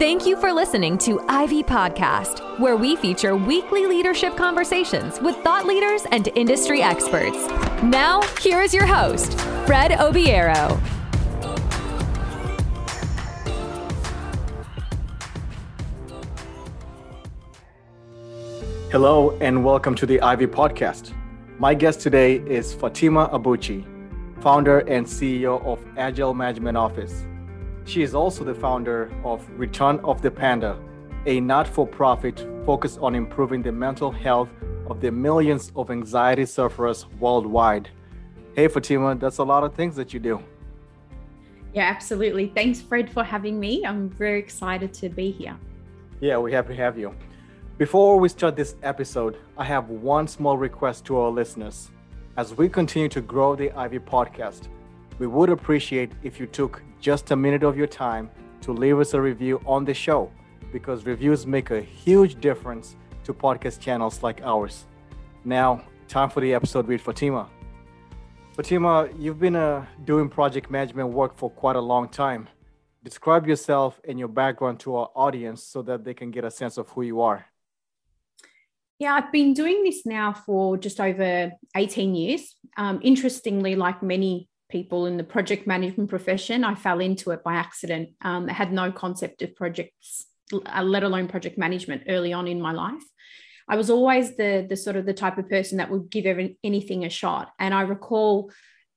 Thank you for listening to Ivy Podcast, where we feature weekly leadership conversations with thought leaders and industry experts. Now, here is your host, Fred Obiero. Hello, and welcome to the Ivy Podcast. My guest today is Fatima Abuchi, founder and CEO of Agile Management Office. She is also the founder of Return of the Panda, a not for profit focused on improving the mental health of the millions of anxiety sufferers worldwide. Hey, Fatima, that's a lot of things that you do. Yeah, absolutely. Thanks, Fred, for having me. I'm very excited to be here. Yeah, we're happy to have you. Before we start this episode, I have one small request to our listeners. As we continue to grow the Ivy podcast, we would appreciate if you took just a minute of your time to leave us a review on the show because reviews make a huge difference to podcast channels like ours. Now, time for the episode with Fatima. Fatima, you've been uh, doing project management work for quite a long time. Describe yourself and your background to our audience so that they can get a sense of who you are. Yeah, I've been doing this now for just over 18 years. Um, interestingly, like many people in the project management profession. I fell into it by accident. Um, I had no concept of projects, uh, let alone project management early on in my life. I was always the, the sort of the type of person that would give every, anything a shot. And I recall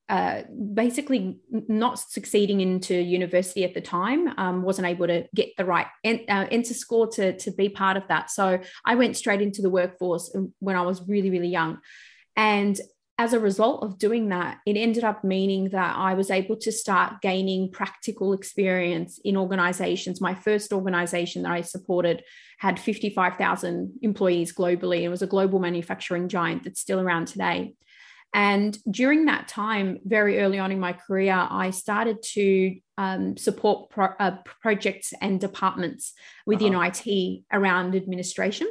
uh, basically not succeeding into university at the time, um, wasn't able to get the right en- uh, enter score to, to be part of that. So I went straight into the workforce when I was really, really young. And as a result of doing that, it ended up meaning that I was able to start gaining practical experience in organizations. My first organization that I supported had 55,000 employees globally. It was a global manufacturing giant that's still around today. And during that time, very early on in my career, I started to um, support pro- uh, projects and departments within uh-huh. IT around administration.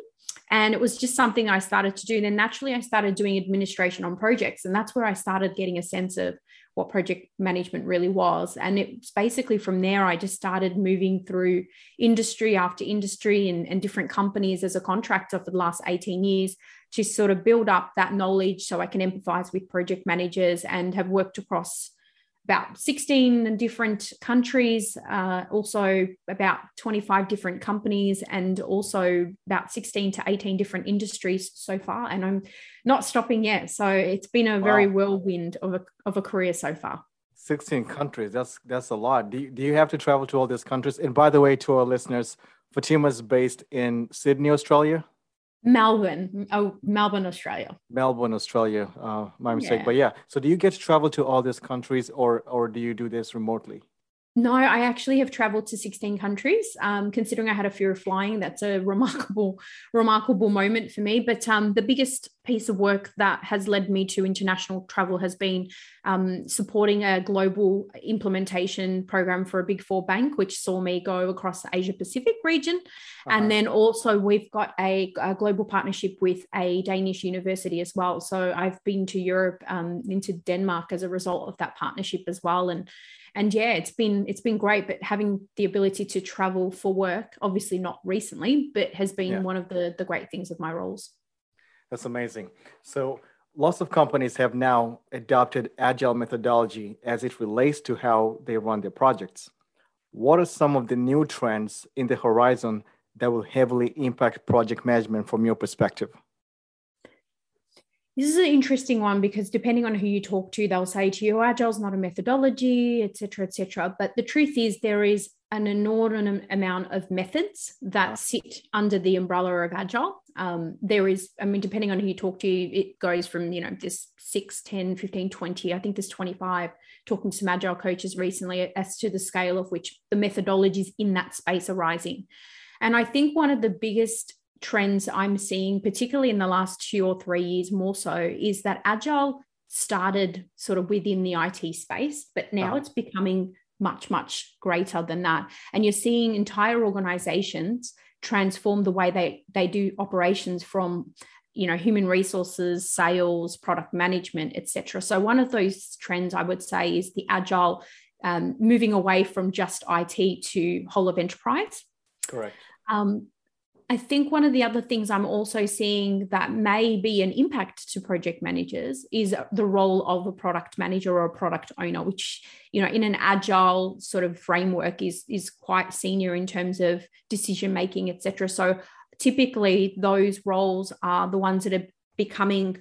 And it was just something I started to do. Then naturally, I started doing administration on projects. And that's where I started getting a sense of what project management really was. And it's basically from there, I just started moving through industry after industry and, and different companies as a contractor for the last 18 years to sort of build up that knowledge so I can empathize with project managers and have worked across about 16 different countries, uh, also about 25 different companies, and also about 16 to 18 different industries so far. And I'm not stopping yet. So it's been a wow. very whirlwind of a, of a career so far. 16 countries. That's that's a lot. Do you, do you have to travel to all these countries? And by the way, to our listeners, Fatima is based in Sydney, Australia. Melbourne, oh, Melbourne, Australia. Melbourne, Australia. Uh, my mistake, yeah. but yeah. So, do you get to travel to all these countries, or or do you do this remotely? No, I actually have traveled to 16 countries. Um, considering I had a fear of flying, that's a remarkable, remarkable moment for me. But um, the biggest piece of work that has led me to international travel has been um, supporting a global implementation program for a big four bank, which saw me go across the Asia Pacific region. Uh-huh. And then also, we've got a, a, global partnership with a Danish university as well. So I've been to Europe, um, into Denmark as a result of that partnership as well. And and yeah it's been it's been great but having the ability to travel for work obviously not recently but has been yeah. one of the the great things of my roles that's amazing. So lots of companies have now adopted agile methodology as it relates to how they run their projects. What are some of the new trends in the horizon that will heavily impact project management from your perspective this is an interesting one because depending on who you talk to, they'll say to you, agile is not a methodology, etc., etc. But the truth is, there is an inordinate amount of methods that sit under the umbrella of agile. Um, there is, I mean, depending on who you talk to, it goes from, you know, this 6, 10, 15, 20, I think there's 25, talking to some agile coaches recently as to the scale of which the methodologies in that space are rising. And I think one of the biggest trends I'm seeing, particularly in the last two or three years more so, is that agile started sort of within the IT space, but now uh-huh. it's becoming much, much greater than that. And you're seeing entire organizations transform the way they, they do operations from you know human resources sales product management etc so one of those trends i would say is the agile um, moving away from just it to whole of enterprise Correct. Um, I think one of the other things I'm also seeing that may be an impact to project managers is the role of a product manager or a product owner, which, you know, in an agile sort of framework is, is quite senior in terms of decision making, etc. So typically those roles are the ones that are becoming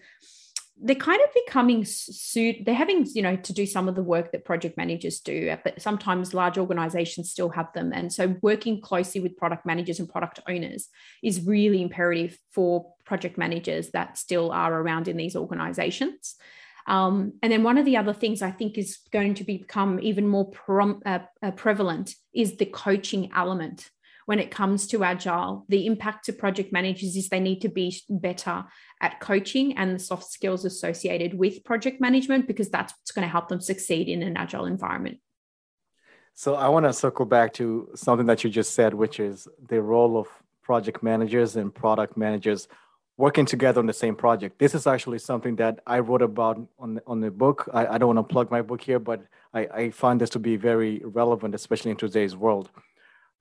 they're kind of becoming suit they're having you know to do some of the work that project managers do but sometimes large organizations still have them. And so working closely with product managers and product owners is really imperative for project managers that still are around in these organizations. Um, and then one of the other things I think is going to become even more prom- uh, uh, prevalent is the coaching element when it comes to agile the impact to project managers is they need to be better at coaching and the soft skills associated with project management because that's what's going to help them succeed in an agile environment. So i want to circle back to something that you just said which is the role of project managers and product managers working together on the same project. This is actually something that i wrote about on the, on the book. I, I don't want to plug my book here but I, I find this to be very relevant especially in today's world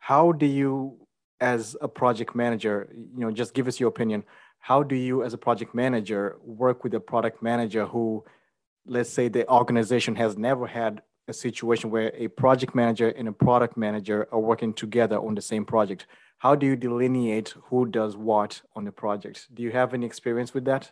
how do you as a project manager you know just give us your opinion how do you as a project manager work with a product manager who let's say the organization has never had a situation where a project manager and a product manager are working together on the same project how do you delineate who does what on the project do you have any experience with that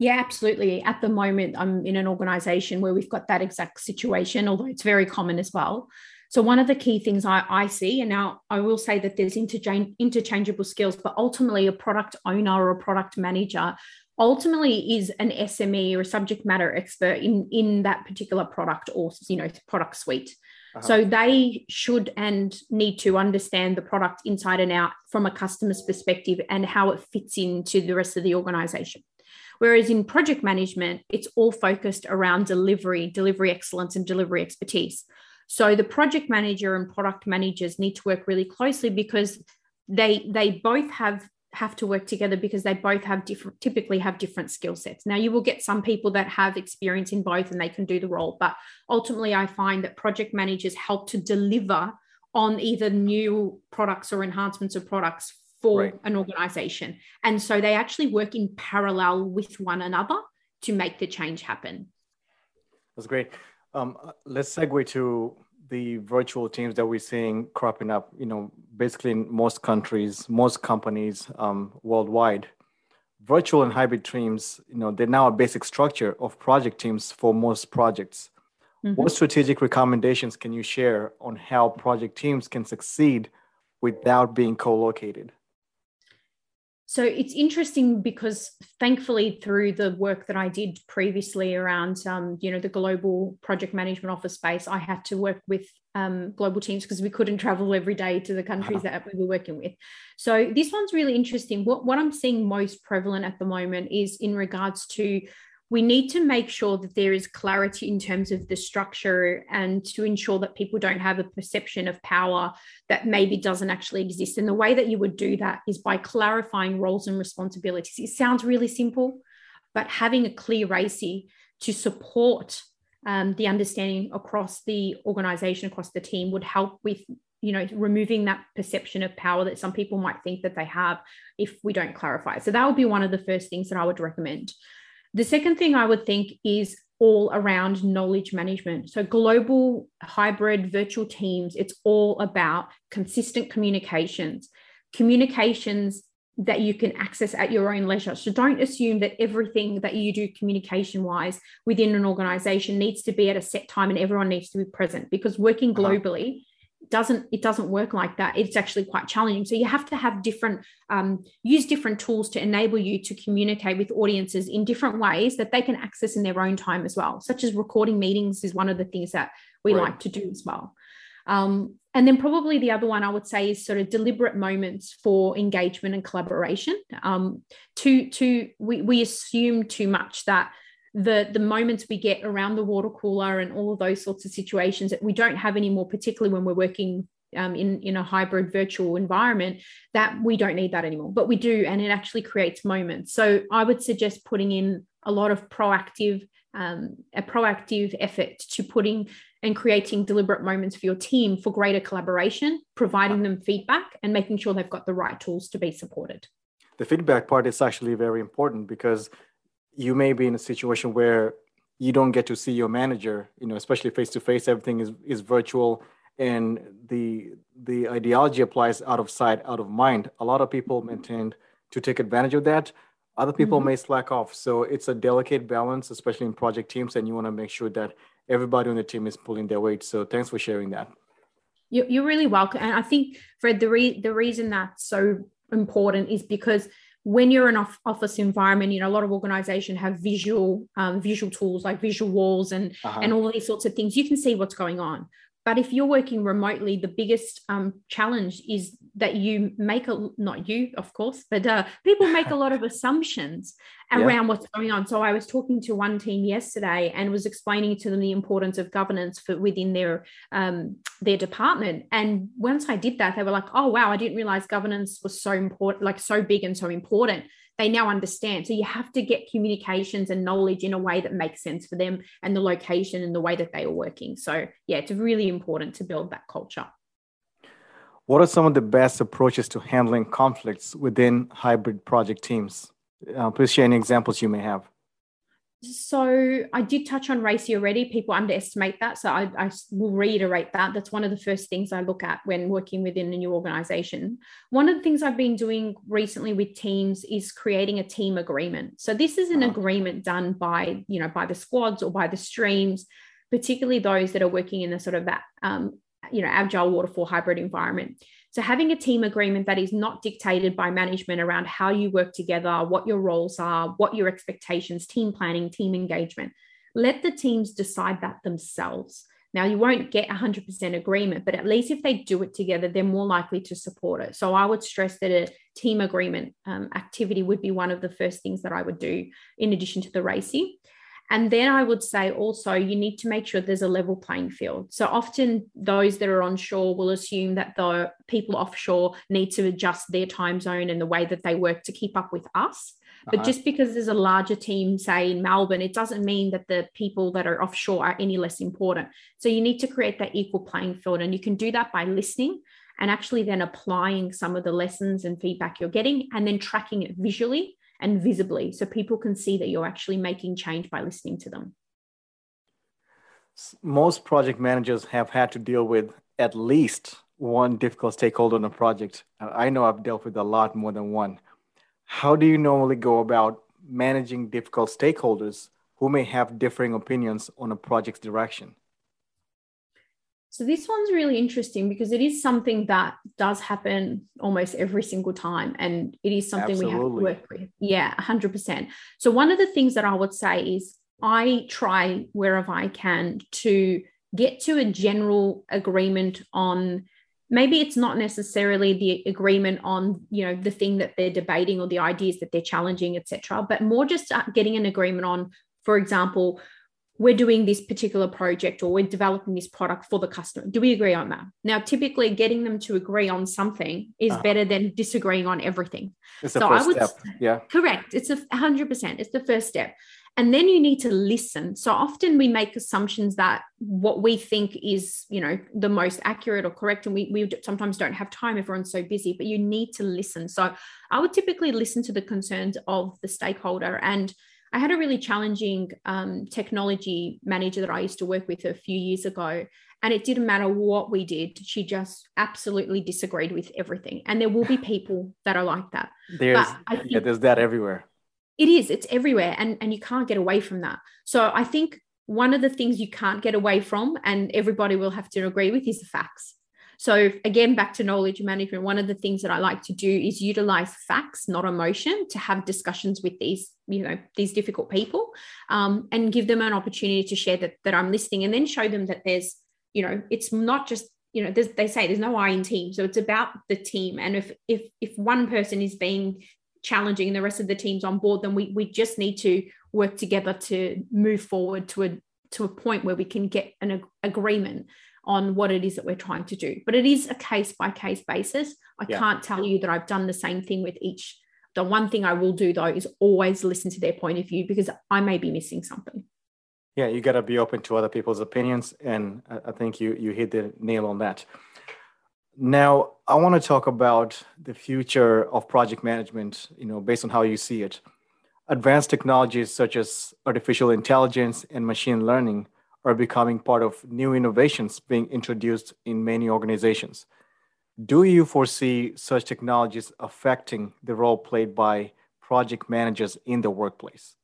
yeah, absolutely. At the moment, I'm in an organization where we've got that exact situation, although it's very common as well. So, one of the key things I, I see, and now I will say that there's interchange, interchangeable skills, but ultimately, a product owner or a product manager ultimately is an SME or a subject matter expert in, in that particular product or you know product suite. Uh-huh. So they should and need to understand the product inside and out from a customer's perspective and how it fits into the rest of the organization. Whereas in project management, it's all focused around delivery, delivery excellence, and delivery expertise. So the project manager and product managers need to work really closely because they they both have have to work together because they both have different typically have different skill sets. Now you will get some people that have experience in both and they can do the role, but ultimately I find that project managers help to deliver on either new products or enhancements of products for right. an organization. And so they actually work in parallel with one another to make the change happen. That's great. Um, let's segue to the virtual teams that we're seeing cropping up, you know, basically in most countries, most companies um, worldwide. Virtual and hybrid teams, you know, they're now a basic structure of project teams for most projects. Mm-hmm. What strategic recommendations can you share on how project teams can succeed without being co-located? So it's interesting because thankfully through the work that i did previously around um, you know the global project management office space i had to work with um, global teams because we couldn't travel every day to the countries uh-huh. that we were working with so this one's really interesting what, what i'm seeing most prevalent at the moment is in regards to we need to make sure that there is clarity in terms of the structure and to ensure that people don't have a perception of power that maybe doesn't actually exist. And the way that you would do that is by clarifying roles and responsibilities. It sounds really simple, but having a clear RACI to support um, the understanding across the organization, across the team would help with you know removing that perception of power that some people might think that they have if we don't clarify so that would be one of the first things that i would recommend the second thing I would think is all around knowledge management. So, global hybrid virtual teams, it's all about consistent communications, communications that you can access at your own leisure. So, don't assume that everything that you do communication wise within an organization needs to be at a set time and everyone needs to be present because working uh-huh. Doesn't it doesn't work like that it's actually quite challenging so you have to have different um, use different tools to enable you to communicate with audiences in different ways that they can access in their own time as well such as recording meetings is one of the things that we right. like to do as well um, and then probably the other one I would say is sort of deliberate moments for engagement and collaboration. Um, to to we, we assume too much that the the moments we get around the water cooler and all of those sorts of situations that we don't have anymore, particularly when we're working um, in in a hybrid virtual environment, that we don't need that anymore. But we do, and it actually creates moments. So I would suggest putting in a lot of proactive um, a proactive effort to putting and creating deliberate moments for your team for greater collaboration, providing them feedback and making sure they've got the right tools to be supported. The feedback part is actually very important because you may be in a situation where you don't get to see your manager, you know, especially face to face, everything is, is virtual and the the ideology applies out of sight, out of mind. A lot of people maintain to take advantage of that. Other people mm-hmm. may slack off. So it's a delicate balance, especially in project teams, and you want to make sure that everybody on the team is pulling their weight. So thanks for sharing that. You're really welcome. And I think, Fred, the, re- the reason that's so important is because when you're in an office environment, you know, a lot of organizations have visual um, visual tools like visual walls and uh-huh. and all these sorts of things. You can see what's going on. But if you're working remotely, the biggest um, challenge is that you make a not you, of course, but uh, people make a lot of assumptions around yeah. what's going on. So I was talking to one team yesterday and was explaining to them the importance of governance for within their um, their department. And once I did that, they were like, "Oh wow, I didn't realize governance was so important, like so big and so important." They now understand. So you have to get communications and knowledge in a way that makes sense for them and the location and the way that they are working. So yeah, it's really important to build that culture. What are some of the best approaches to handling conflicts within hybrid project teams? Uh, please share any examples you may have. So I did touch on RACI already. People underestimate that. So I, I, will reiterate that. That's one of the first things I look at when working within a new organization. One of the things I've been doing recently with teams is creating a team agreement. So this is an agreement done by, you know, by the squads or by the streams, particularly those that are working in the sort of that, um, you know, agile waterfall hybrid environment. So, having a team agreement that is not dictated by management around how you work together, what your roles are, what your expectations, team planning, team engagement, let the teams decide that themselves. Now, you won't get 100% agreement, but at least if they do it together, they're more likely to support it. So, I would stress that a team agreement um, activity would be one of the first things that I would do in addition to the RACI. And then I would say also you need to make sure there's a level playing field. So often those that are on shore will assume that the people offshore need to adjust their time zone and the way that they work to keep up with us. But uh-huh. just because there's a larger team, say in Melbourne, it doesn't mean that the people that are offshore are any less important. So you need to create that equal playing field. And you can do that by listening and actually then applying some of the lessons and feedback you're getting and then tracking it visually and visibly so people can see that you're actually making change by listening to them. Most project managers have had to deal with at least one difficult stakeholder on a project. Uh, I know I've dealt with a lot more than one. How do you normally go about managing difficult stakeholders who may have differing opinions on a project's direction? So this one's really interesting because it is something that does happen almost every single time. And it is something Absolutely. we have to work with. Yeah, 100%. So one of the things that I would say is I try wherever I can to get to a general agreement on maybe it's not necessarily the agreement on you know the thing that they're debating or the ideas that they're challenging etc but more just uh, getting an agreement on for example we're doing this particular project or we're developing this product for the customer. Do we agree on that? Now, typically getting them to agree on something is uh-huh. better than disagreeing on everything. It's the so first I would, step. Yeah. Correct. It's a hundred percent. It's the first step. And then you need to listen. So often we make assumptions that what we think is, you know, the most accurate or correct. And we, we sometimes don't have time. Everyone's so busy, but you need to listen. So I would typically listen to the concerns of the stakeholder and I had a really challenging um, technology manager that I used to work with a few years ago. And it didn't matter what we did, she just absolutely disagreed with everything. And there will be people that are like that. There's, yeah, there's that everywhere. It is, it's everywhere. And, and you can't get away from that. So I think one of the things you can't get away from, and everybody will have to agree with, is the facts. So again, back to knowledge management, one of the things that I like to do is utilize facts, not emotion, to have discussions with these, you know, these difficult people, um, and give them an opportunity to share that that I'm listening, and then show them that there's, you know, it's not just you know they say there's no I in team, so it's about the team, and if if if one person is being challenging and the rest of the team's on board, then we we just need to work together to move forward to a to a point where we can get an ag- agreement on what it is that we're trying to do. But it is a case by case basis. I yeah. can't tell you that I've done the same thing with each. The one thing I will do though is always listen to their point of view because I may be missing something. Yeah, you got to be open to other people's opinions, and I think you you hit the nail on that. Now, I want to talk about the future of project management, you know, based on how you see it. Advanced technologies such as artificial intelligence and machine learning are becoming part of new innovations being introduced in many organizations. Do you foresee such technologies affecting the role played by project managers in the workplace?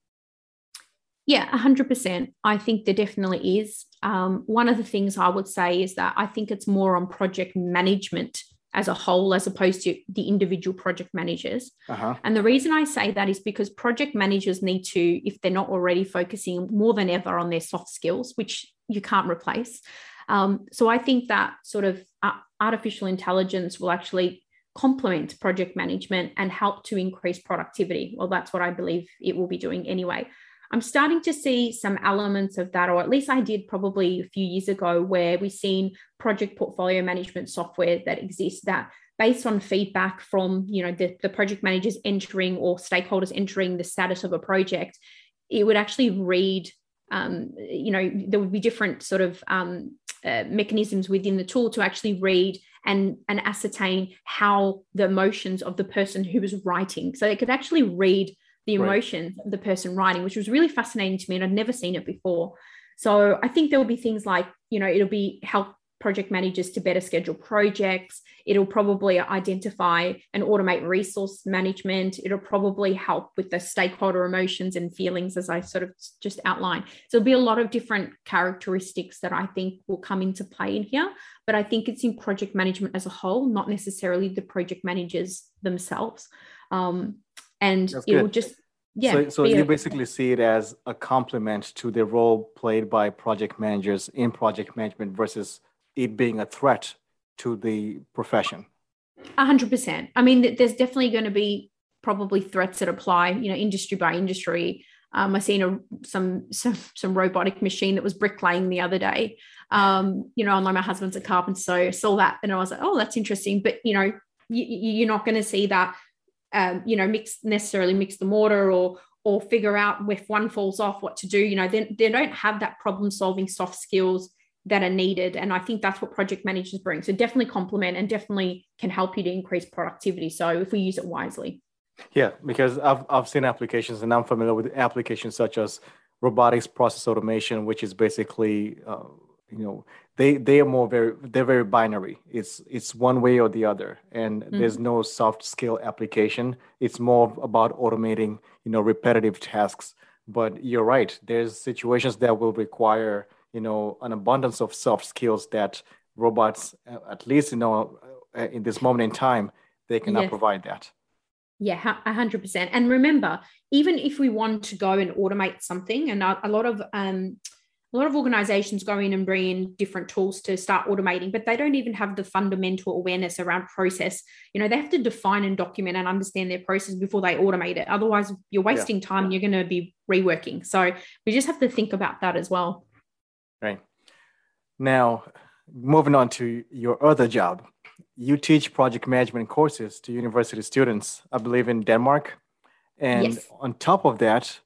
Yeah, 100%. I think there definitely is. Um, one of the things I would say is that I think it's more on project management as a whole as opposed to the individual project managers. Uh-huh. And the reason I say that is because project managers need to, if they're not already focusing more than ever on their soft skills, which you can't replace. Um, so I think that sort of uh, artificial intelligence will actually complement project management and help to increase productivity. Well, that's what I believe it will be doing anyway. I'm starting to see some elements of that, or at least I did probably a few years ago, where we've seen project portfolio management software that exists that based on feedback from you know the, the project managers entering or stakeholders entering the status of a project, it would actually read um, you know there would be different sort of um, uh, mechanisms within the tool to actually read and and ascertain how the emotions of the person who was writing. So it could actually read the emotions right. of the person writing, which was really fascinating to me. And I'd never seen it before. So I think there will be things like, you know, it'll be help project managers to better schedule projects. It'll probably identify and automate resource management. It'll probably help with the stakeholder emotions and feelings, as I sort of just outlined. So there'll be a lot of different characteristics that I think will come into play in here. But I think it's in project management as a whole, not necessarily the project managers themselves. Um, and That's it good. will just yeah so, so you a, basically see it as a complement to the role played by project managers in project management versus it being a threat to the profession A 100% i mean there's definitely going to be probably threats that apply you know industry by industry um, I seen a some some some robotic machine that was bricklaying the other day. Um, you know, and like my husband's a carpenter, so I saw that and I was like, oh, that's interesting. But you know, you, you're not going to see that um, you know, mix necessarily mix the mortar or or figure out if one falls off what to do. You know, they, they don't have that problem solving soft skills that are needed. And I think that's what project managers bring. So definitely complement and definitely can help you to increase productivity. So if we use it wisely. Yeah, because I've, I've seen applications and I'm familiar with applications such as robotics process automation, which is basically, uh, you know, they they are more very they're very binary. It's it's one way or the other. And mm-hmm. there's no soft skill application. It's more about automating you know repetitive tasks. But you're right. There's situations that will require you know an abundance of soft skills that robots uh, at least you know uh, in this moment in time they cannot yes. provide that. Yeah 100% and remember even if we want to go and automate something and a, a lot of um, a lot of organizations go in and bring in different tools to start automating, but they don't even have the fundamental awareness around process. You know, they have to define and document and understand their process before they automate it. Otherwise, you're wasting yeah. time and you're going to be reworking. So we just have to think about that as well. Right. Now, moving on to your other job, you teach project management courses to university students, I believe in Denmark. And yes. on top of that,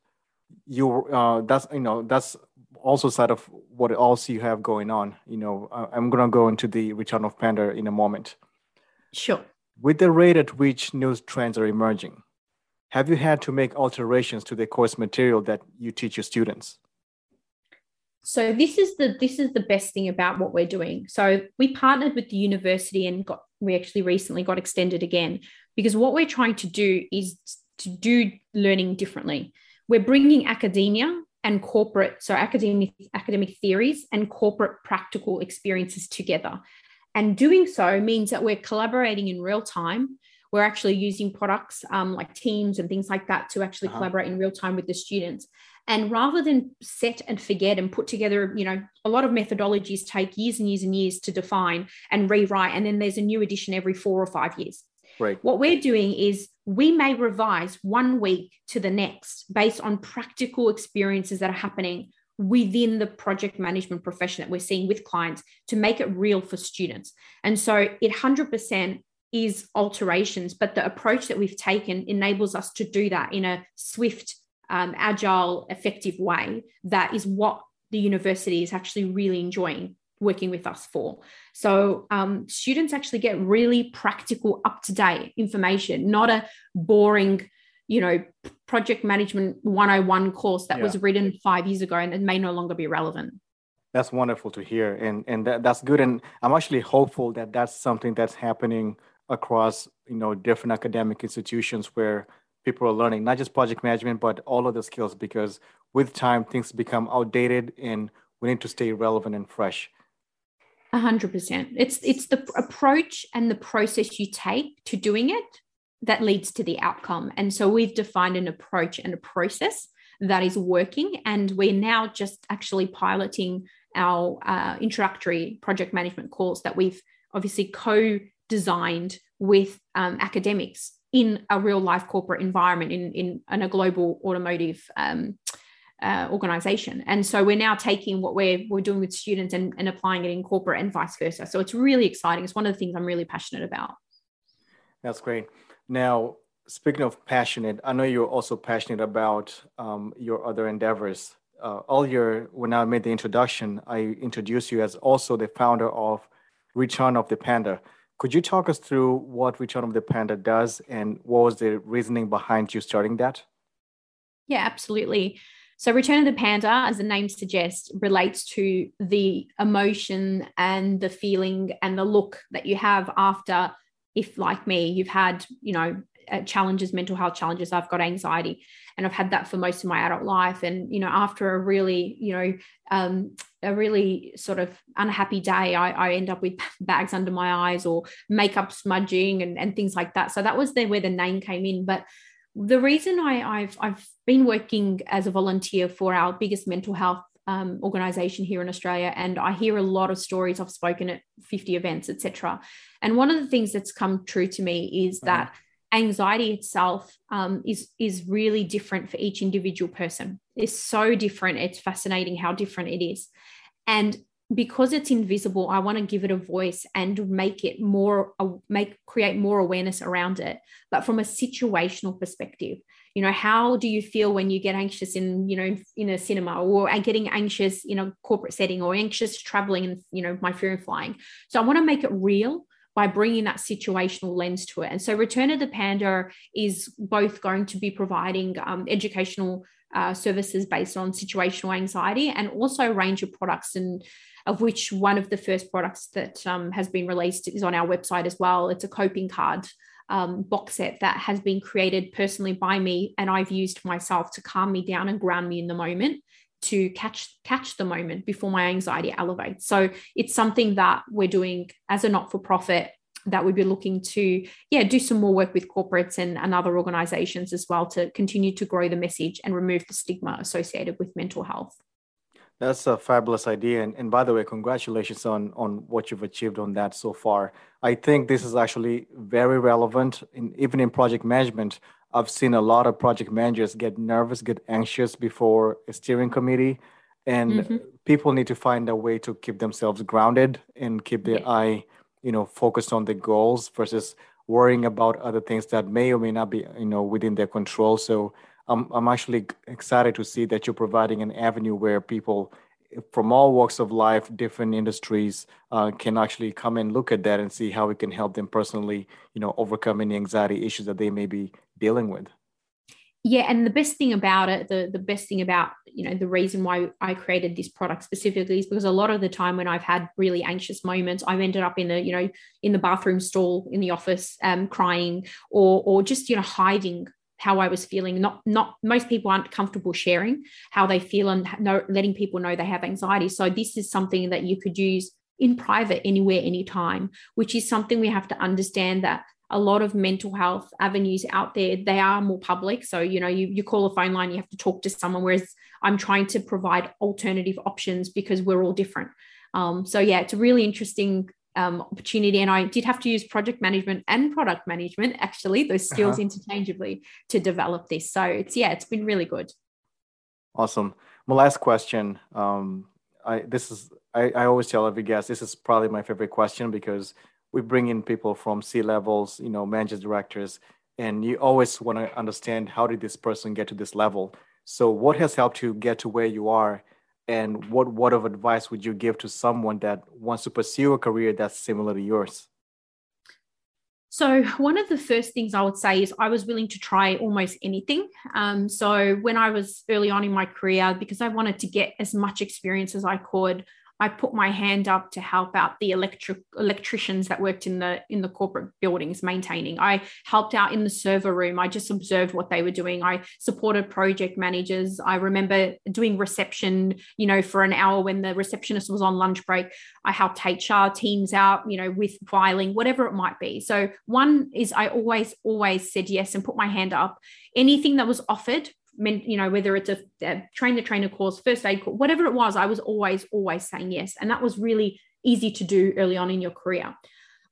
you uh, that's you know that's also side of what else you have going on. You know, I'm going to go into the return of Panda in a moment. Sure. With the rate at which news trends are emerging, have you had to make alterations to the course material that you teach your students? So this is the this is the best thing about what we're doing. So we partnered with the university and got we actually recently got extended again because what we're trying to do is to do learning differently. We're bringing academia and corporate, so academic academic theories and corporate practical experiences together. And doing so means that we're collaborating in real time. We're actually using products um, like Teams and things like that to actually uh-huh. collaborate in real time with the students. And rather than set and forget and put together, you know, a lot of methodologies take years and years and years to define and rewrite. And then there's a new edition every four or five years. Right. What we're doing is we may revise one week to the next based on practical experiences that are happening within the project management profession that we're seeing with clients to make it real for students. And so it 100% is alterations, but the approach that we've taken enables us to do that in a swift, um, agile, effective way. That is what the university is actually really enjoying working with us for. So um, students actually get really practical, up to date information, not a boring, you know, project management 101 course that yeah. was written five years ago and it may no longer be relevant. That's wonderful to hear, and and that, that's good. And I'm actually hopeful that that's something that's happening across you know different academic institutions where people are learning not just project management but all of the skills because with time things become outdated and we need to stay relevant and fresh. A hundred percent. It's it's the approach and the process you take to doing it that leads to the outcome. And so we've defined an approach and a process that is working, and we're now just actually piloting our uh, introductory project management course that we've obviously co-designed with um, academics in a real life corporate environment in, in, in a global automotive um, uh, organization. And so we're now taking what we're, we're doing with students and, and applying it in corporate and vice versa. So it's really exciting. It's one of the things I'm really passionate about. That's great. Now, speaking of passionate, I know you're also passionate about um, your other endeavors. Uh, earlier, when I made the introduction, I introduced you as also the founder of Return of the Panda. Could you talk us through what Return of the Panda does and what was the reasoning behind you starting that? Yeah, absolutely. So, Return of the Panda, as the name suggests, relates to the emotion and the feeling and the look that you have after, if like me, you've had, you know, uh, challenges, mental health challenges. I've got anxiety, and I've had that for most of my adult life. And you know, after a really, you know, um, a really sort of unhappy day, I, I, end up with bags under my eyes or makeup smudging and, and things like that. So that was there where the name came in. But the reason I, have I've been working as a volunteer for our biggest mental health um, organization here in Australia, and I hear a lot of stories. I've spoken at 50 events, etc. And one of the things that's come true to me is mm-hmm. that anxiety itself um, is is really different for each individual person. It's so different. It's fascinating how different it is, and because it's invisible i want to give it a voice and make it more make create more awareness around it but from a situational perspective. You know how do you feel when you get anxious in you know in a cinema or getting anxious in a corporate setting or anxious traveling and you know my fear of flying? So i want to make it real by bringing that situational lens to it. And so return of the panda is both going to be providing um, educational uh, services based on situational anxiety and also a range of products and of which one of the first products that um, has been released is on our website as well. It's a coping card um, box set that has been created personally by me, and I've used myself to calm me down and ground me in the moment to catch catch the moment before my anxiety elevates. So it's something that we're doing as a not for profit that we'd be looking to yeah do some more work with corporates and, and other organizations as well to continue to grow the message and remove the stigma associated with mental health that's a fabulous idea. And, and by the way, congratulations on, on what you've achieved on that so far. I think this is actually very relevant. In, even in project management, I've seen a lot of project managers get nervous, get anxious before a steering committee. And mm-hmm. people need to find a way to keep themselves grounded and keep their yeah. eye, you know, focused on the goals versus worrying about other things that may or may not be, you know, within their control. So I'm, I'm actually excited to see that you're providing an avenue where people from all walks of life, different industries, uh, can actually come and look at that and see how we can help them personally, you know, overcome any anxiety issues that they may be dealing with. Yeah, and the best thing about it, the the best thing about you know the reason why I created this product specifically is because a lot of the time when I've had really anxious moments, I've ended up in the you know in the bathroom stall in the office, um, crying or or just you know hiding how I was feeling. Not not most people aren't comfortable sharing how they feel and letting people know they have anxiety. So this is something that you could use in private anywhere anytime which is something we have to understand that a lot of mental health avenues out there they are more public so you know you, you call a phone line you have to talk to someone whereas i'm trying to provide alternative options because we're all different um, so yeah it's a really interesting um, opportunity. And I did have to use project management and product management, actually, those skills uh-huh. interchangeably to develop this. So it's, yeah, it's been really good. Awesome. My last question. Um, I, this is, I, I always tell every guest, this is probably my favorite question because we bring in people from C levels, you know, managers, directors, and you always want to understand how did this person get to this level. So, what has helped you get to where you are And what word of advice would you give to someone that wants to pursue a career that's similar to yours? So, one of the first things I would say is I was willing to try almost anything. Um, so, when I was early on in my career, because I wanted to get as much experience as I could, I put my hand up to help out the electric electricians that worked in the in the corporate buildings maintaining. I helped out in the server room. I just observed what they were doing. I supported project managers. I remember doing reception, you know, for an hour when the receptionist was on lunch break. I helped HR teams out, you know, with filing, whatever it might be. So one is I always always said yes and put my hand up. Anything that was offered you know, whether it's a, a train the trainer course, first aid course, whatever it was, I was always, always saying yes. And that was really easy to do early on in your career.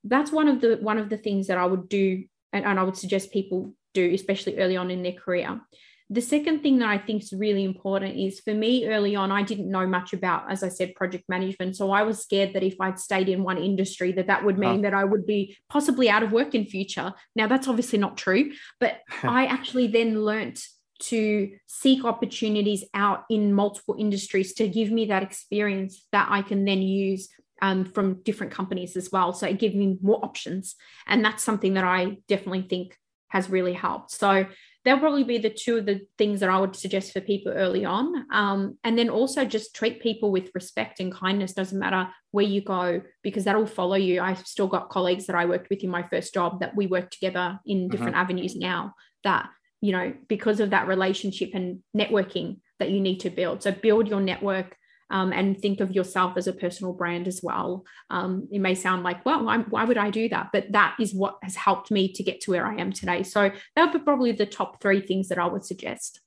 That's one of the one of the things that I would do and, and I would suggest people do, especially early on in their career. The second thing that I think is really important is for me early on, I didn't know much about, as I said, project management. So I was scared that if I'd stayed in one industry, that that would mean huh. that I would be possibly out of work in future. Now that's obviously not true, but I actually then learnt to seek opportunities out in multiple industries to give me that experience that I can then use um, from different companies as well. So it gives me more options. And that's something that I definitely think has really helped. So they'll probably be the two of the things that I would suggest for people early on. Um, and then also just treat people with respect and kindness, doesn't matter where you go, because that'll follow you. I've still got colleagues that I worked with in my first job that we work together in mm-hmm. different mm-hmm. avenues now that you know, because of that relationship and networking that you need to build. So build your network um, and think of yourself as a personal brand as well. Um, it may sound like, well, I'm, why would I do that? But that is what has helped me to get to where I am today. So that would be probably the top three things that I would suggest.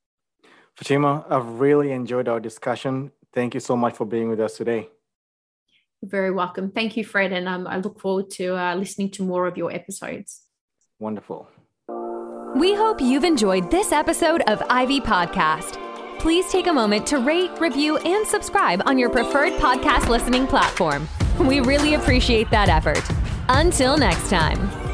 Fatima, I've really enjoyed our discussion. Thank you so much for being with us today. You're very welcome. Thank you, Fred. And um, I look forward to uh, listening to more of your episodes. Wonderful. We hope you've enjoyed this episode of Ivy Podcast. Please take a moment to rate, review, and subscribe on your preferred podcast listening platform. We really appreciate that effort. Until next time.